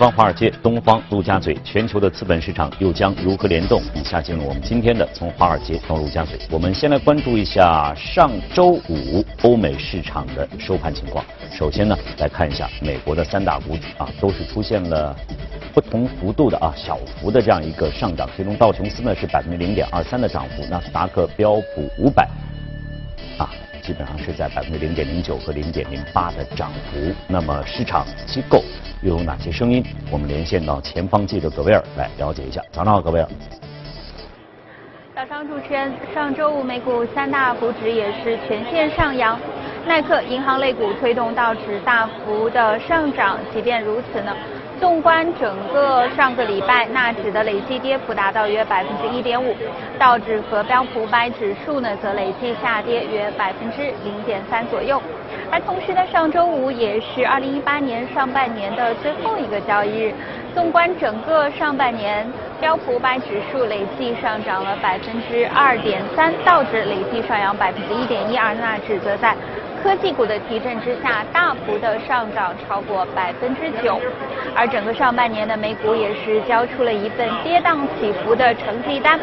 方华尔街、东方陆家嘴，全球的资本市场又将如何联动？以下进入我们今天的从华尔街到陆家嘴。我们先来关注一下上周五欧美市场的收盘情况。首先呢，来看一下美国的三大股指啊，都是出现了不同幅度的啊小幅的这样一个上涨。其中道琼斯呢是百分之零点二三的涨幅，纳斯达克标普五百啊。基本上是在百分之零点零九和零点零八的涨幅。那么市场机构又有哪些声音？我们连线到前方记者葛威尔来了解一下。早上好，葛威尔。早上主持人，上周五美股三大股指也是全线上扬，耐克银行类股推动道指大幅的上涨。即便如此呢？纵观整个上个礼拜，纳指的累计跌幅达到约百分之一点五，道指和标普五百指数呢则累计下跌约百分之零点三左右。而同时呢，上周五也是二零一八年上半年的最后一个交易日。纵观整个上半年，标普五百指数累计上涨了百分之二点三，道指累计上扬百分之一点一，而纳指则在。科技股的提振之下，大幅的上涨超过百分之九，而整个上半年的美股也是交出了一份跌宕起伏的成绩单。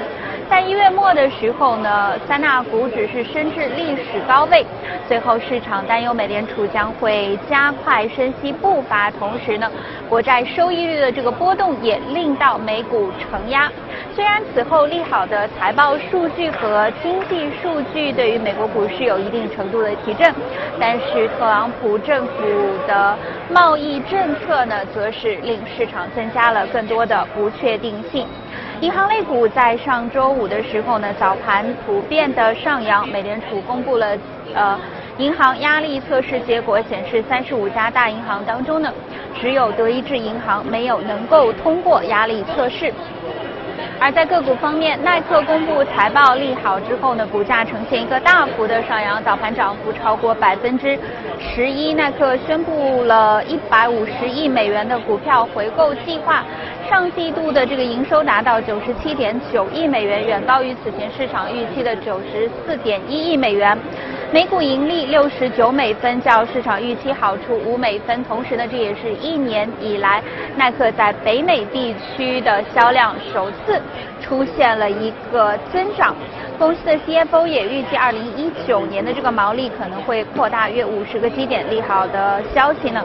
在一月末的时候呢，三大股指是升至历史高位，随后市场担忧美联储将会加快升息步伐，同时呢，国债收益率的这个波动也令到美股承压。虽然此后利好的财报数据和经济数据对于美国股市有一定程度的提振，但是特朗普政府的贸易政策呢，则是令市场增加了更多的不确定性。银行类股在上周五的时候呢，早盘普遍的上扬。美联储公布了呃银行压力测试结果，显示三十五家大银行当中呢，只有德意志银行没有能够通过压力测试。而在个股方面，耐克公布财报利好之后呢，股价呈现一个大幅的上扬，早盘涨幅超过百分之十一。耐克宣布了一百五十亿美元的股票回购计划。上季度的这个营收达到九十七点九亿美元，远高于此前市场预期的九十四点一亿美元。每股盈利六十九美分，较市场预期好出五美分。同时呢，这也是一年以来耐克在北美地区的销量首次出现了一个增长。公司的 CFO 也预计，二零一九年的这个毛利可能会扩大约五十个基点。利好的消息呢，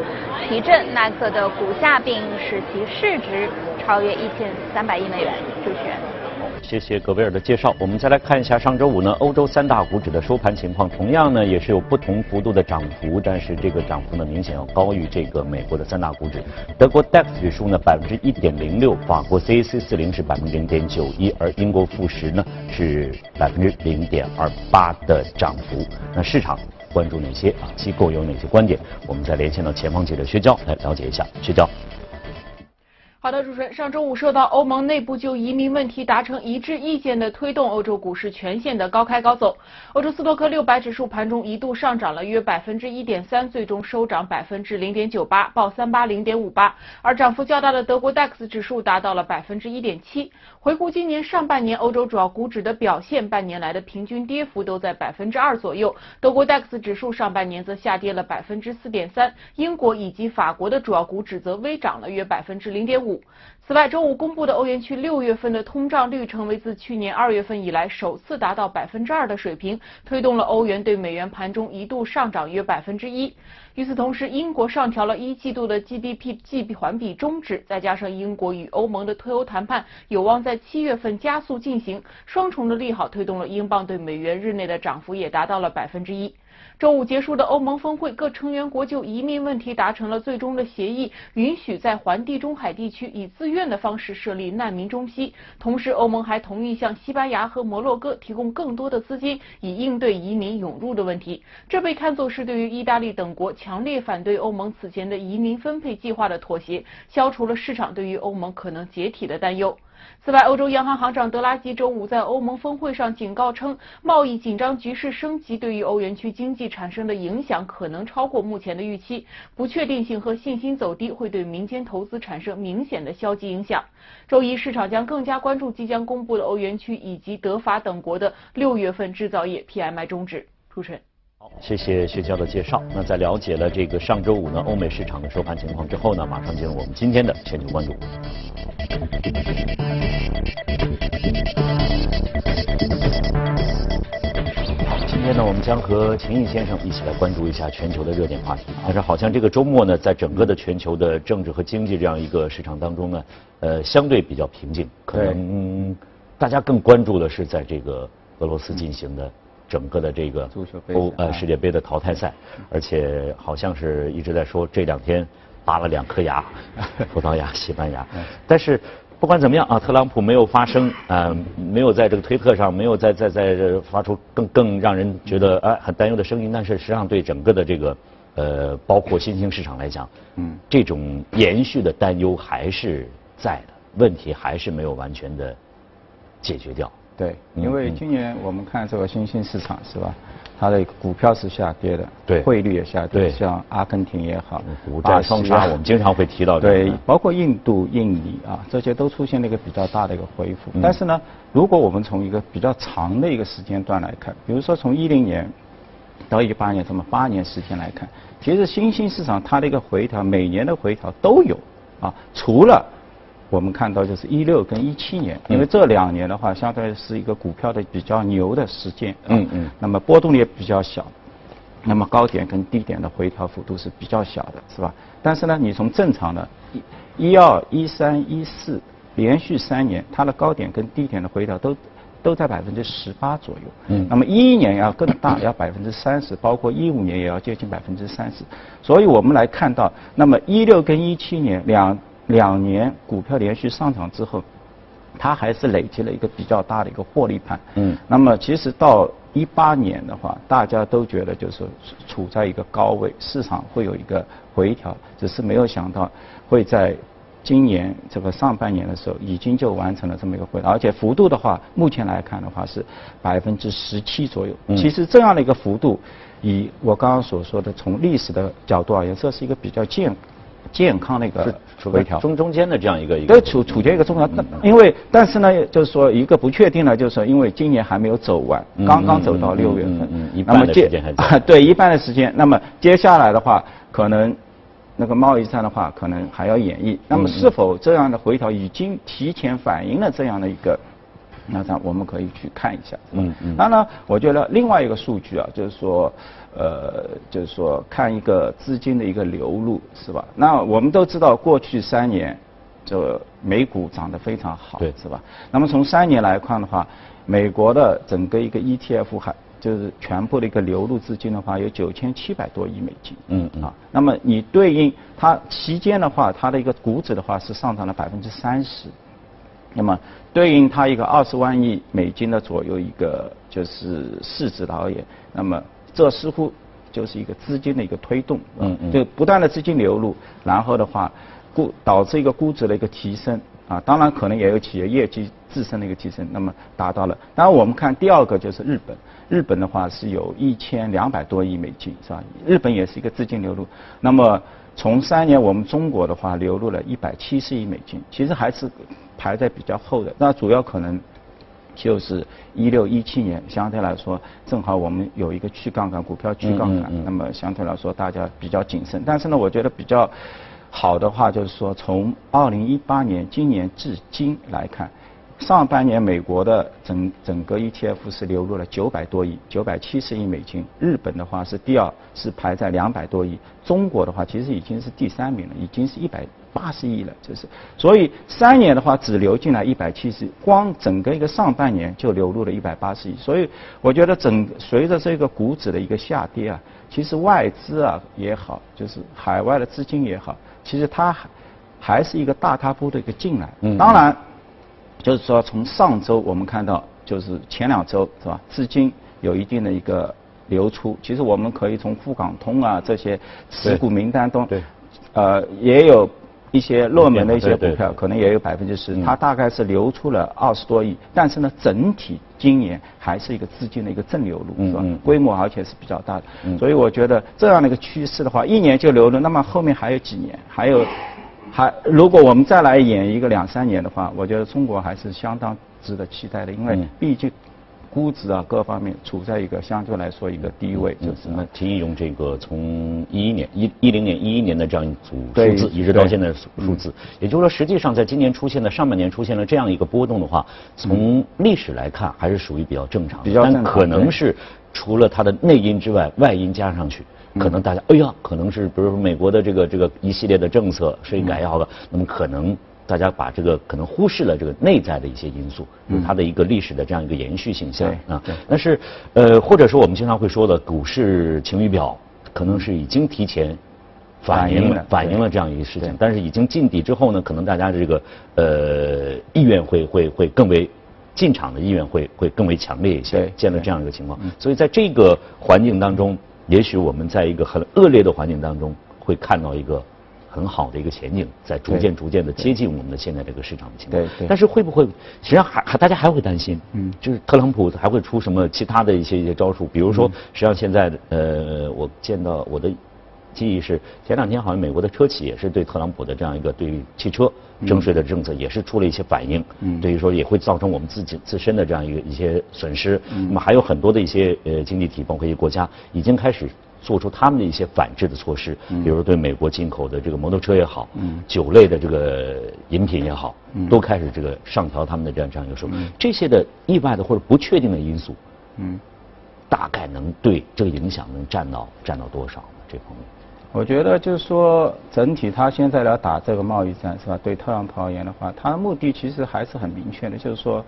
提振耐克的股价，并使其市值。超越一千三百亿美元，主持人。谢谢格威尔的介绍。我们再来看一下上周五呢，欧洲三大股指的收盘情况，同样呢也是有不同幅度的涨幅，但是这个涨幅呢明显要高于这个美国的三大股指。德国 DAX 指数呢百分之一点零六，法国 CAC 四零是百分之零点九一，而英国富时呢是百分之零点二八的涨幅。那市场关注哪些啊？机构有哪些观点？我们再连线到前方记者薛娇来了解一下。薛娇。好的，主持人，上周五受到欧盟内部就移民问题达成一致意见的推动，欧洲股市全线的高开高走。欧洲斯托克六百指数盘中一度上涨了约百分之一点三，最终收涨百分之零点九八，报三八零点五八。而涨幅较大的德国 DAX 指数达到了百分之一点七。回顾今年上半年欧洲主要股指的表现，半年来的平均跌幅都在百分之二左右。德国 DAX 指数上半年则下跌了百分之四点三，英国以及法国的主要股指则微涨了约百分之零点五。此外，周五公布的欧元区六月份的通胀率成为自去年二月份以来首次达到百分之二的水平，推动了欧元对美元盘中一度上涨约百分之一。与此同时，英国上调了一季度的 GDP 季环比中值，再加上英国与欧盟的脱欧谈判有望在七月份加速进行，双重的利好推动了英镑对美元日内的涨幅也达到了百分之一。周五结束的欧盟峰会，各成员国就移民问题达成了最终的协议，允许在环地中海地区以自愿的方式设立难民中心。同时，欧盟还同意向西班牙和摩洛哥提供更多的资金，以应对移民涌入的问题。这被看作是对于意大利等国强烈反对欧盟此前的移民分配计划的妥协，消除了市场对于欧盟可能解体的担忧。此外，欧洲央行行长德拉吉周五在欧盟峰会上警告称，贸易紧张局势升级对于欧元区经济产生的影响可能超过目前的预期，不确定性和信心走低会对民间投资产生明显的消极影响。周一，市场将更加关注即将公布的欧元区以及德法等国的六月份制造业 PMI 终值。主持人。好，谢谢薛娇的介绍。那在了解了这个上周五呢欧美市场的收盘情况之后呢，马上进入我们今天的全球关注。好，今天呢，我们将和秦毅先生一起来关注一下全球的热点话题。但是好像这个周末呢，在整个的全球的政治和经济这样一个市场当中呢，呃，相对比较平静。可能大家更关注的是在这个俄罗斯进行的。整个的这个欧呃世界杯的淘汰赛，而且好像是一直在说这两天拔了两颗牙，葡萄牙、西班牙。但是不管怎么样啊，特朗普没有发声，呃，没有在这个推特上，没有在在在发出更更让人觉得哎很担忧的声音。但是实际上对整个的这个呃包括新兴市场来讲，嗯，这种延续的担忧还是在的，问题还是没有完全的解决掉。对，因为今年我们看这个新兴市场是吧，它的股票是下跌的，对，汇率也下跌，像阿根廷也好，股债双杀，我们经常会提到对，包括印度、印尼啊，这些都出现了一个比较大的一个恢复。但是呢，如果我们从一个比较长的一个时间段来看，比如说从一零年到一八年这么八年时间来看，其实新兴市场它的一个回调，每年的回调都有啊，除了。我们看到就是一六跟一七年，因为这两年的话，相对是一个股票的比较牛的时间，嗯嗯，那么波动也比较小，那么高点跟低点的回调幅度是比较小的，是吧？但是呢，你从正常的，一、一二、一三、一四连续三年，它的高点跟低点的回调都都在百分之十八左右，嗯，那么一一年要更大，要百分之三十，包括一五年也要接近百分之三十，所以我们来看到，那么一六跟一七年两。两年股票连续上涨之后，它还是累积了一个比较大的一个获利盘。嗯。那么其实到一八年的话，大家都觉得就是处在一个高位，市场会有一个回调，只是没有想到会在今年这个上半年的时候已经就完成了这么一个回调，而且幅度的话，目前来看的话是百分之十七左右。嗯。其实这样的一个幅度，以我刚刚所说的从历史的角度而言，这是一个比较健。健康的一个回调，中中间的这样一个一个，都处处于一个中间，因为但是呢，就是说一个不确定呢，就是说因为今年还没有走完，刚刚走到六月份，那么接 对一半的时间，那么接下来的话，可能那个贸易战的话，可能还要演绎，那么是否这样的回调已经提前反映了这样的一个？那咱我们可以去看一下。嗯嗯。当然呢，我觉得另外一个数据啊，就是说，呃，就是说看一个资金的一个流入，是吧？那我们都知道，过去三年，这美股涨得非常好，对，是吧？那么从三年来看的话，美国的整个一个 ETF 还就是全部的一个流入资金的话，有九千七百多亿美金。嗯嗯。啊，那么你对应它期间的话，它的一个股指的话是上涨了百分之三十。那么，对应它一个二十万亿美金的左右一个就是市值的而言，那么这似乎就是一个资金的一个推动，嗯嗯，就不断的资金流入，然后的话，估导致一个估值的一个提升，啊，当然可能也有企业业绩自身的一个提升，那么达到了。当然我们看第二个就是日本，日本的话是有一千两百多亿美金，是吧？日本也是一个资金流入，那么。从三年，我们中国的话流入了一百七十亿美金，其实还是排在比较后的。那主要可能就是一六一七年，相对来说正好我们有一个去杠杆，股票去杠杆，那么相对来说大家比较谨慎。但是呢，我觉得比较好的话就是说，从二零一八年今年至今来看。上半年美国的整整个 ETF 是流入了九百多亿，九百七十亿美金。日本的话是第二，是排在两百多亿。中国的话其实已经是第三名了，已经是一百八十亿了，就是。所以三年的话只流进来一百七十，光整个一个上半年就流入了一百八十亿。所以我觉得整随着这个股指的一个下跌啊，其实外资啊也好，就是海外的资金也好，其实它还还是一个大踏步的一个进来。嗯。当然。就是说，从上周我们看到，就是前两周是吧，资金有一定的一个流出。其实我们可以从沪港通啊这些持股名单中，对呃，也有一些热门的一些股票，可能也有百分之十，它大概是流出了二十多亿。但是呢，整体今年还是一个资金的一个正流入，是吧？规模而且是比较大的。所以我觉得这样的一个趋势的话，一年就流入，那么后面还有几年？还有。还，如果我们再来演一个两三年的话，我觉得中国还是相当值得期待的，因为毕竟估值啊各方面处在一个相对来说一个低位，就是那秦毅用这个从一一年一一零年一一年的这样一组数字，一直到现在的数字，也就是说，实际上在今年出现的上半年出现了这样一个波动的话，从历史来看还是属于比较正常的，比较正常，但可能是除了它的内因之外，外因加上去，可能大家哎呀，可能是比如说美国的这个这个一系列的政策税改也好的，那么可能。大家把这个可能忽视了这个内在的一些因素，就是它的一个历史的这样一个延续性。对啊，但是呃，或者说我们经常会说的股市晴雨表，可能是已经提前反映了反映了这样一个事情。但是已经见底之后呢，可能大家的这个呃意愿会会会更为进场的意愿会会更为强烈一些。见了这样一个情况，所以在这个环境当中，也许我们在一个很恶劣的环境当中，会看到一个。很好的一个前景，在逐渐逐渐的接近我们的现在这个市场的情况。对对。但是会不会，实际上还还大家还会担心，嗯，就是特朗普还会出什么其他的一些一些招数？比如说，实际上现在呃，我见到我的记忆是前两天好像美国的车企也是对特朗普的这样一个对于汽车征税的政策也是出了一些反应。嗯。对于说也会造成我们自己自身的这样一个一些损失。嗯。那么还有很多的一些呃经济体，包括一些国家已经开始。做出他们的一些反制的措施，比如对美国进口的这个摩托车也好，酒类的这个饮品也好，都开始这个上调他们的这样这样一个收入。这些的意外的或者不确定的因素，嗯大概能对这个影响能占到占到多少呢这方面？我觉得就是说，整体他现在来打这个贸易战是吧？对特朗普而言的话，他的目的其实还是很明确的，就是说，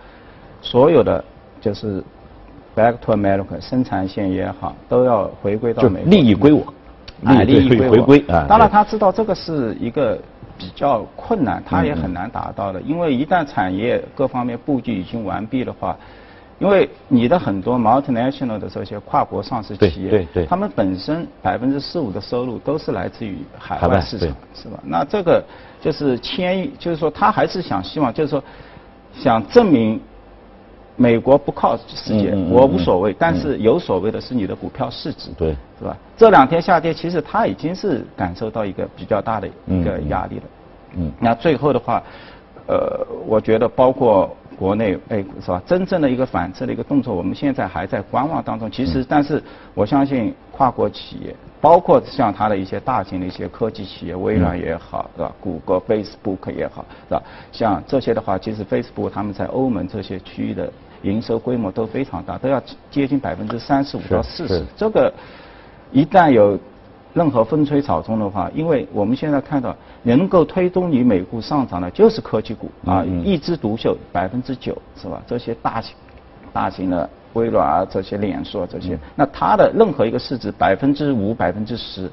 所有的就是。Back to America，生产线也好，都要回归到美国。利益归我，利益回归啊！当然，他知道这个是一个比较困难，他也很难达到的。因为一旦产业各方面布局已经完毕的话，因为你的很多 multinational 的这些跨国上市企业，对对，他们本身百分之四五的收入都是来自于海外市场，是吧？那这个就是迁移，就是说他还是想希望，就是说想证明。美国不靠世界，我无所谓，但是有所谓的是你的股票市值，对，是吧？这两天下跌，其实它已经是感受到一个比较大的一个压力了。嗯，那最后的话，呃，我觉得包括国内哎是吧？真正的一个反制的一个动作，我们现在还在观望当中。其实，但是我相信跨国企业，包括像它的一些大型的一些科技企业，微软也好，是吧？谷歌、Facebook 也好，是吧？像这些的话，其实 Facebook 他们在欧盟这些区域的。营收规模都非常大，都要接近百分之三十五到四十。这个一旦有任何风吹草动的话，因为我们现在看到能够推动你美股上涨的，就是科技股啊，一枝独秀百分之九，是吧？这些大型、大型的微软啊，这些脸书啊这些，那它的任何一个市值百分之五、百分之十。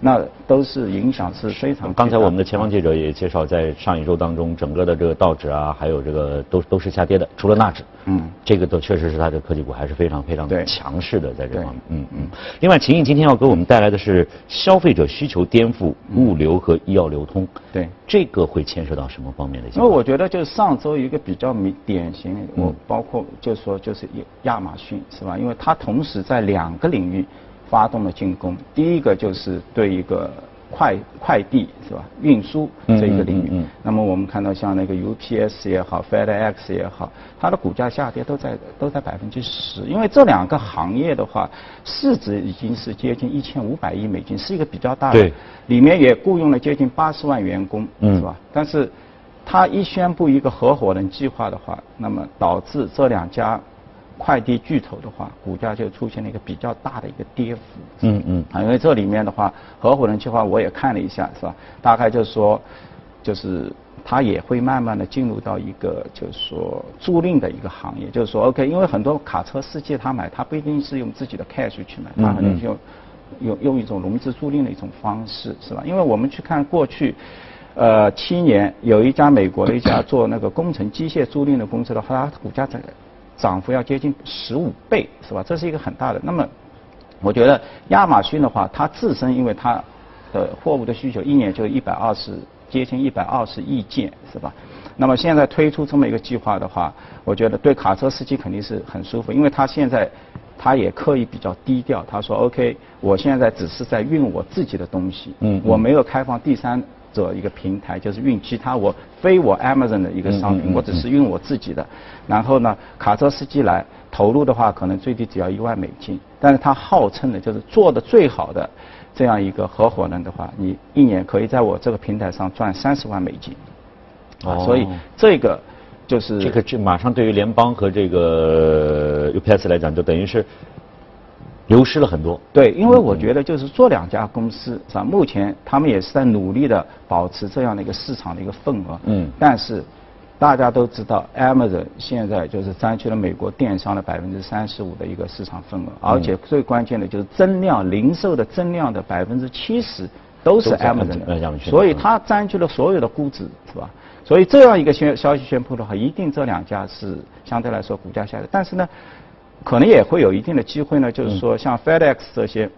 那都是影响是非常。刚才我们的前方记者也介绍，在上一周当中，整个的这个道指啊，还有这个都都是下跌的，除了纳指。嗯。这个都确实是它的科技股还是非常非常强势的，在这方面。嗯嗯。另外，秦毅今天要给我们带来的是消费者需求颠覆、物流和医药流通。对。这个会牵涉到什么方面的？因为我觉得就是上周一个比较明典型，我包括就是说就是亚马逊是吧？因为它同时在两个领域。发动了进攻，第一个就是对一个快快递是吧，运输这一个领域。那么我们看到像那个 UPS 也好，FedEx 也好，它的股价下跌都在都在百分之十，因为这两个行业的话，市值已经是接近一千五百亿美金，是一个比较大的，里面也雇佣了接近八十万员工，是吧？但是，他一宣布一个合伙人计划的话，那么导致这两家。快递巨头的话，股价就出现了一个比较大的一个跌幅。嗯嗯。啊，因为这里面的话，合伙人计划我也看了一下，是吧？大概就是说，就是它也会慢慢的进入到一个就是说租赁的一个行业。就是说，OK，因为很多卡车司机他买，他不一定是用自己的 cash 去买，他可能就用用一种融资租赁的一种方式，是吧？因为我们去看过去，呃，七年有一家美国的一家做那个工程机械租赁的公司的话，它股价在。涨幅要接近十五倍，是吧？这是一个很大的。那么，我觉得亚马逊的话，它自身因为它的货物的需求一年就一百二十，接近一百二十亿件，是吧？那么现在推出这么一个计划的话，我觉得对卡车司机肯定是很舒服，因为他现在他也刻意比较低调，他说 OK，我现在只是在运我自己的东西，嗯，我没有开放第三。做一个平台，就是运其他我非我 Amazon 的一个商品，我只是运我自己的。然后呢，卡车司机来投入的话，可能最低只要一万美金。但是他号称的就是做的最好的这样一个合伙人的话，你一年可以在我这个平台上赚三十万美金。啊，所以这个就是这个这马上对于联邦和这个 UPS 来讲，就等于是。流失了很多。对，因为我觉得就是做两家公司是吧？目前他们也是在努力的保持这样的一个市场的一个份额。嗯。但是大家都知道，Amazon 现在就是占据了美国电商的百分之三十五的一个市场份额，而且最关键的就是增量零售的增量的百分之七十都是 Amazon 的，所以它占据了所有的估值，是吧？所以这样一个宣消息宣布的话，一定这两家是相对来说股价下跌。但是呢？可能也会有一定的机会呢，就是说像 FedEx 这些，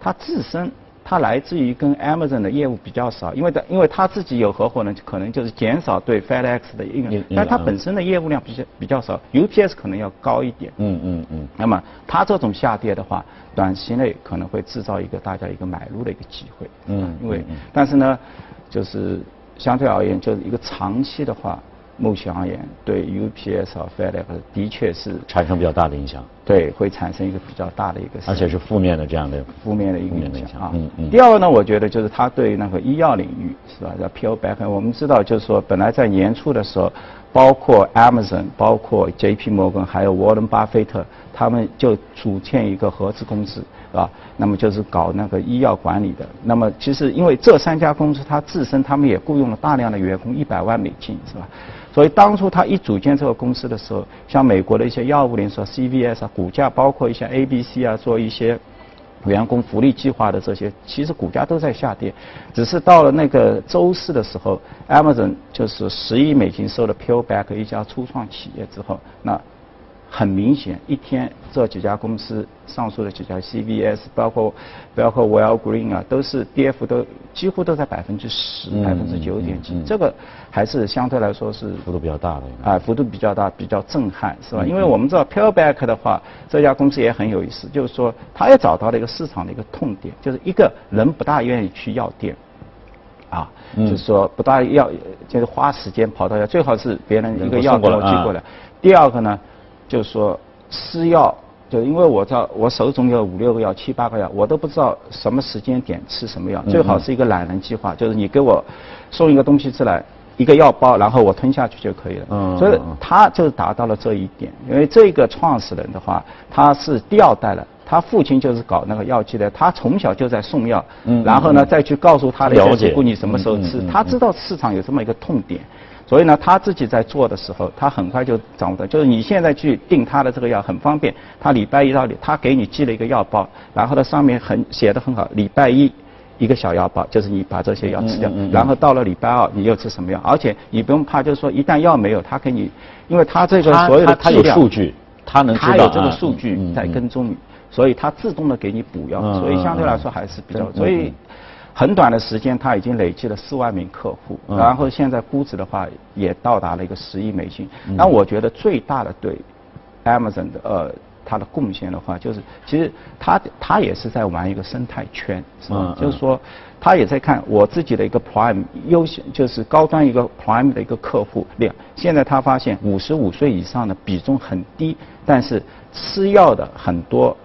它自身它来自于跟 Amazon 的业务比较少，因为它因为它自己有合伙人，可能就是减少对 FedEx 的应用，但它本身的业务量比较比较少，UPS 可能要高一点。嗯嗯嗯。那么它这种下跌的话，短期内可能会制造一个大家一个买入的一个机会。嗯。因为但是呢，就是相对而言，就是一个长期的话。目前而言，对 UPS 和 FedEx 的确是产生比较大的影响。对，会产生一个比较大的一个。而且是负面的这样的。负面的一个影响啊。嗯嗯。第二个呢，我觉得就是它对那个医药领域是吧？叫 Peel Back。我们知道，就是说，本来在年初的时候，包括 Amazon、包括 JP 摩根、还有沃伦巴菲特，他们就组建一个合资公司，是吧？那么就是搞那个医药管理的。那么其实因为这三家公司，它自身他们也雇佣了大量的员工，一百万美金，是吧？所以当初他一组建这个公司的时候，像美国的一些药物连锁 CVS 啊，股价包括一些 ABC 啊，做一些员工福利计划的这些，其实股价都在下跌。只是到了那个周四的时候，Amazon 就是十亿美金收了 Pullback 一家初创企业之后，那。很明显，一天这几家公司上述的几家 CVS，包括包括 Well Green 啊，都是跌幅都几乎都在百分之十、百分之九点几，这个还是相对来说是幅度比较大的。啊，幅度比较大，比较震撼，是吧？因为我们知道 Pillback 的话，这家公司也很有意思，就是说他也找到了一个市场的一个痛点，就是一个人不大愿意去药店，啊，就是说不大要，就是花时间跑到药，最好是别人一个药给我寄过来。第二个呢？就是说吃药，就因为我知道我手中有五六个药、七八个药，我都不知道什么时间点吃什么药。最好是一个懒人计划，就是你给我送一个东西出来，一个药包，然后我吞下去就可以了。嗯。所以他就达到了这一点。因为这个创始人的话，他是第二代了，他父亲就是搞那个药剂的，他从小就在送药。嗯。然后呢，再去告诉他的了解，你什么时候吃，他知道市场有这么一个痛点。所以呢，他自己在做的时候，他很快就掌握到，就是你现在去订他的这个药很方便，他礼拜一到礼，他给你寄了一个药包，然后呢上面很写的很好，礼拜一一个小药包，就是你把这些药吃掉，然后到了礼拜二你又吃什么药，而且你不用怕，就是说一旦药没有，他给你，因为他这个所有的他有数据，他能知道，他有这个数据在跟踪你，所以他自动的给你补药，所以相对来说还是比较，所以。很短的时间，他已经累积了四万名客户，然后现在估值的话也到达了一个十亿美金。那我觉得最大的对 Amazon 的呃它的贡献的话，就是其实他他也是在玩一个生态圈，是吧？就是说他也在看我自己的一个 Prime 优先就是高端一个 Prime 的一个客户量。现在他发现五十五岁以上的比重很低，但是吃药的很多。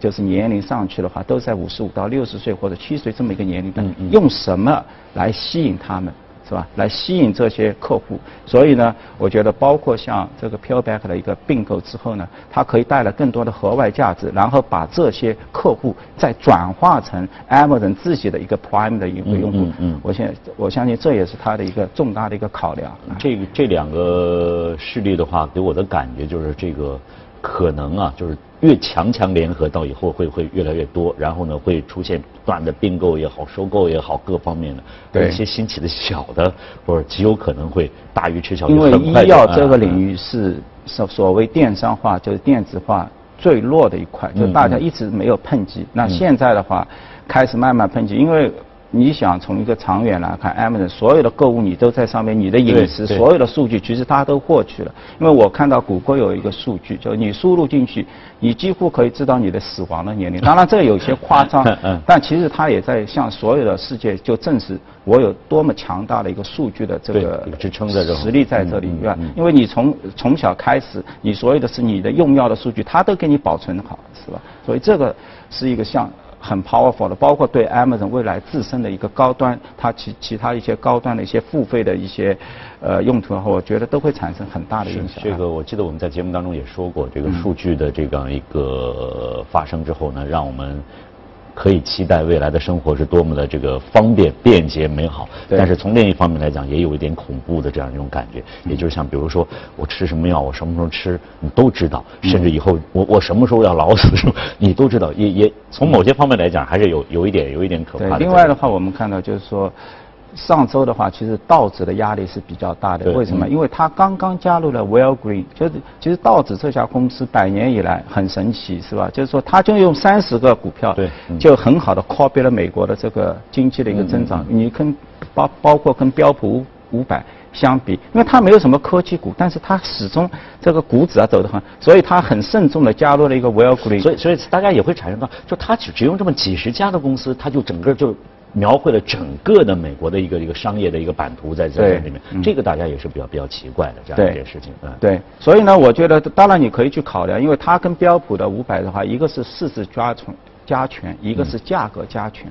就是年龄上去的话，都在五十五到六十岁或者七十岁这么一个年龄段，用什么来吸引他们，是吧？来吸引这些客户。所以呢，我觉得包括像这个 Pillback 的一个并购之后呢，它可以带来更多的额外价值，然后把这些客户再转化成 Amazon 自己的一个 Prime 的一个用户。嗯嗯。我现我相信这也是它的一个重大的一个考量。这个这两个事例的话，给我的感觉就是这个。可能啊，就是越强强联合，到以后会会越来越多，然后呢，会出现不断的并购也好、收购也好，各方面的。对。一些兴起的小的，或者极有可能会大鱼吃小鱼。因为医药这个领域是所所谓电商化，就是电子化最弱的一块，就大家一直没有碰及。那现在的话，开始慢慢碰及，因为你想从一个长远来看，Amazon 所有的购物你都在上面，你的饮食所有的数据其实它都获取了。因为我看到谷歌有一个数据，就是你输入进去，你几乎可以知道你的死亡的年龄。当然这有些夸张，但其实它也在向所有的世界就证实我有多么强大的一个数据的这个支撑的实力在这里，对吧？因为你从从小开始，你所有的是你的用药的数据，它都给你保存好，是吧？所以这个是一个像。很 powerful 的，包括对 Amazon 未来自身的一个高端，它其其他一些高端的一些付费的一些呃用途，我觉得都会产生很大的影响。这个我记得我们在节目当中也说过，这个数据的这样一个发生之后呢，让我们。可以期待未来的生活是多么的这个方便、便捷、美好。但是从另一方面来讲，也有一点恐怖的这样一种感觉。也就是像比如说，我吃什么药，我什么时候吃，你都知道。甚至以后我我什么时候要老死，你都知道。也也从某些方面来讲，还是有有一点有一点可怕的。另外的话，我们看到就是说。上周的话，其实道指的压力是比较大的。为什么？因为它刚刚加入了 Well Green，就是其实道指这家公司百年以来很神奇，是吧？就是说，它就用三十个股票，就很好的 copy 了美国的这个经济的一个增长。你跟包包括跟标普五百相比，因为它没有什么科技股，但是它始终这个股指啊走得很，所以它很慎重的加入了一个 Well Green。所以所以大家也会产生到，就它只只用这么几十家的公司，它就整个就。描绘了整个的美国的一个一个商业的一个版图在这里面，这个大家也是比较比较奇怪的这样一件事情。嗯。对，所以呢，我觉得当然你可以去考量，因为它跟标普的五百的话，一个是市值加权加权，一个是价格加权，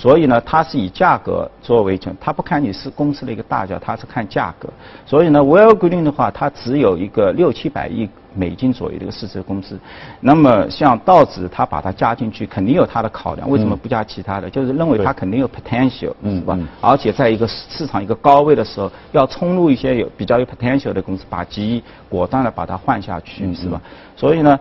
所以呢，它是以价格作为权，它不看你是公司的一个大小，它是看价格。所以呢，Well Green 的话，它只有一个六七百亿。美金左右的一个市值公司，那么像道指，它把它加进去，肯定有它的考量。为什么不加其他的？就是认为它肯定有 potential，是吧？而且在一个市场一个高位的时候，要冲入一些有比较有 potential 的公司，把基一果断的把它换下去，是吧？所以呢。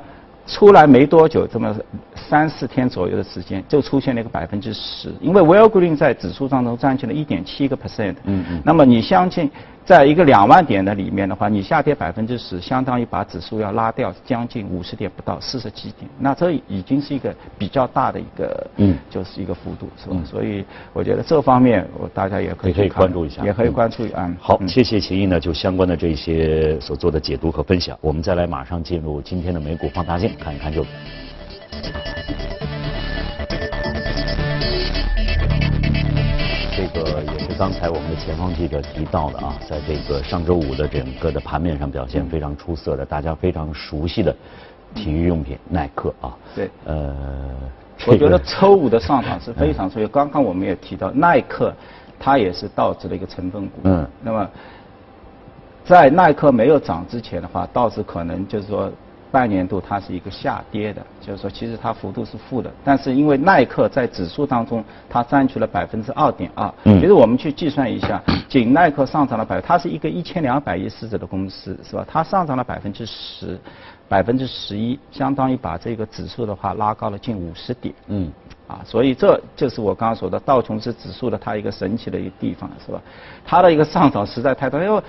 出来没多久，这么三四天左右的时间，就出现了一个百分之十。因为 Well Green 在指数当中占据了一点七个 percent。嗯嗯。那么你相信，在一个两万点的里面的话，你下跌百分之十，相当于把指数要拉掉将近五十点不到，四十几点。那这已经是一个比较大的一个，嗯，就是一个幅度，是吧？所以我觉得这方面，我大家也可以可以关注一下，也可以关注一下。嗯。好，谢谢秦毅呢，就相关的这些所做的解读和分享。我们再来马上进入今天的美股放大镜。看一看就。刚才我们的前方记者提到的啊，在这个上周五的整个的盘面上表现非常出色的，大家非常熟悉的体育用品耐克啊。对。呃，我觉得周五的上涨是非常，所以刚刚我们也提到耐克，它也是道指的一个成分股。嗯。那么，在耐克没有涨之前的话，道指可能就是说。半年度它是一个下跌的，就是说其实它幅度是负的，但是因为耐克在指数当中它占据了百分之二点二，其实我们去计算一下，仅耐克上涨了百，它是一个一千两百亿市值的公司是吧？它上涨了百分之十，百分之十一，相当于把这个指数的话拉高了近五十点。嗯，啊，所以这就是我刚刚说的道琼斯指数的它一个神奇的一个地方是吧？它的一个上涨实在太多，因为。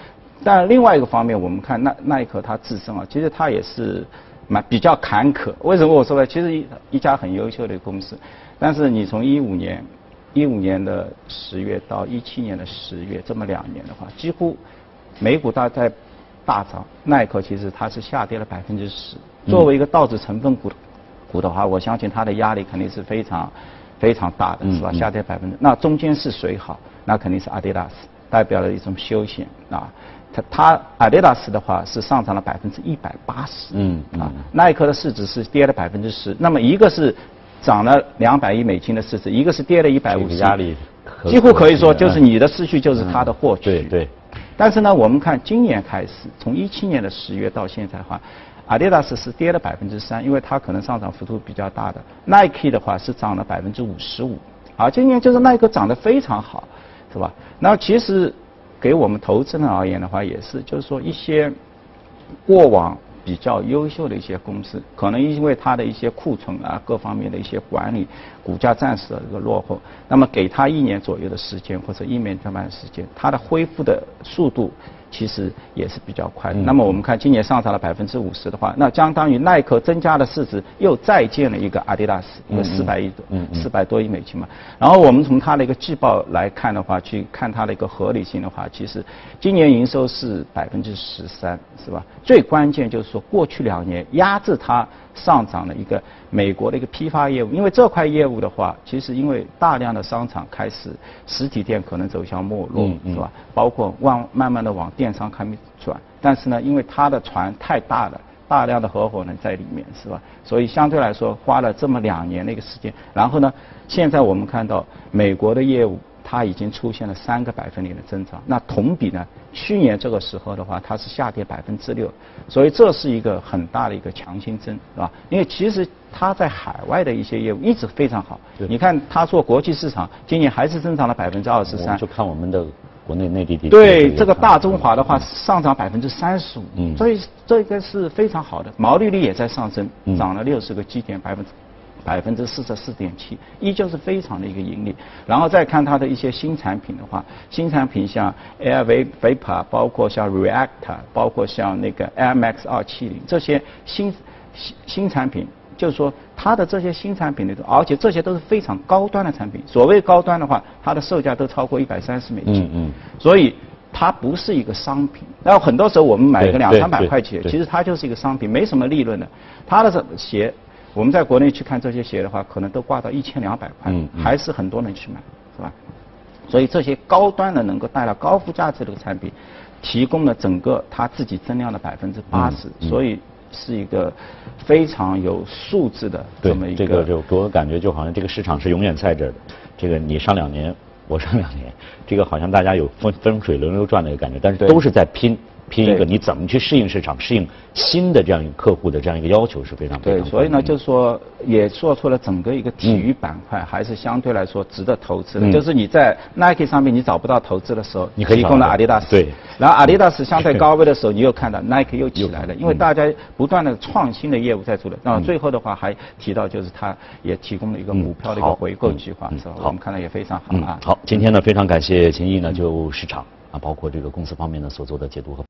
但另外一个方面，我们看耐耐克它自身啊，其实它也是蛮比较坎坷。为什么我说呢？其实一一家很优秀的公司，但是你从一五年一五年的十月到一七年的十月这么两年的话，几乎美股大概大涨，耐克其实它是下跌了百分之十。作为一个道指成分股股的话，我相信它的压力肯定是非常非常大的，是吧？下跌百分之那中间是谁好？那肯定是阿迪达斯，代表了一种休闲啊。它它阿迪达斯的话是上涨了百分之一百八十，嗯啊，耐克的市值是跌了百分之十，那么一个是涨了两百亿美金的市值，一个是跌了一百五十，压力几乎可以说就是你的失去就是它的获取，对对。但是呢，我们看今年开始，从一七年的十月到现在的话，阿迪达斯是跌了百分之三，因为它可能上涨幅度比较大的。Nike 的话是涨了百分之五十五，啊，今年就是耐克涨得非常好，是吧？那其实。给我们投资人而言的话，也是，就是说一些过往比较优秀的一些公司，可能因为它的一些库存啊，各方面的一些管理，股价暂时的一个落后，那么给它一年左右的时间或者一年半的时间，它的恢复的速度其实也是比较快的。那么我们看今年上涨了百分之五十的话，那相当于耐克增加的市值又再建了一个阿迪达斯，一个四百亿多，四百多亿美金嘛。然后我们从它的一个季报来看的话，去看它的一个合理性的话，其实今年营收是百分之十三，是吧？最关键就是说过去两年压制它上涨的一个美国的一个批发业务，因为这块业务的话，其实因为大量的商场开始实体店可能走向没落，是吧？包括往慢慢的往电商开始转，但是呢，因为它的船太大了，大量的合伙人在里面，是吧？所以相对来说花了这么两年的一个时间，然后呢，现在我们看到美国的业务。它已经出现了三个百分点的增长，那同比呢？去年这个时候的话，它是下跌百分之六，所以这是一个很大的一个强心针，是吧？因为其实它在海外的一些业务一直非常好，你看它做国际市场，今年还是增长了百分之二十三。就看我们的国内内地地区。对这个大中华的话，上涨百分之三十五，所以这个是非常好的，毛利率也在上升，涨了六十个基点，百分之。百分之四十四点七，依旧是非常的一个盈利。然后再看它的一些新产品的话，新产品像 Air Vapor，包括像 Reactor，包括像那个 Air Max 二七零这些新新新产品，就是说它的这些新产品里头，而且这些都是非常高端的产品。所谓高端的话，它的售价都超过一百三十美金。嗯嗯。所以它不是一个商品。然后很多时候我们买一个两三百块钱，其实它就是一个商品，没什么利润的。它的鞋。我们在国内去看这些鞋的话，可能都挂到一千两百块，还是很多人去买，是吧？所以这些高端的能够带来高附加值的产品，提供了整个它自己增量的百分之八十，所以是一个非常有素质的这么一个。这个就给我感觉就好像这个市场是永远在这儿的，这个你上两年，我上两年，这个好像大家有风风水轮流转的一个感觉，但是都是在拼。拼一个，你怎么去适应市场，适应新的这样一个客户的这样一个要求是非常对。所以呢，就是说也做出了整个一个体育板块还是相对来说值得投资的。就是你在 Nike 上面你找不到投资的时候，你提供了阿迪达斯。对。然后阿迪达斯相对高位的时候，你又看到 Nike 又起来了，因为大家不断的创新的业务在做的。那最后的话还提到就是它也提供了一个股票的一个回购计划，是吧？我们看到也非常好啊。好，今天呢非常感谢秦毅呢就市场啊，包括这个公司方面呢所做的解读和。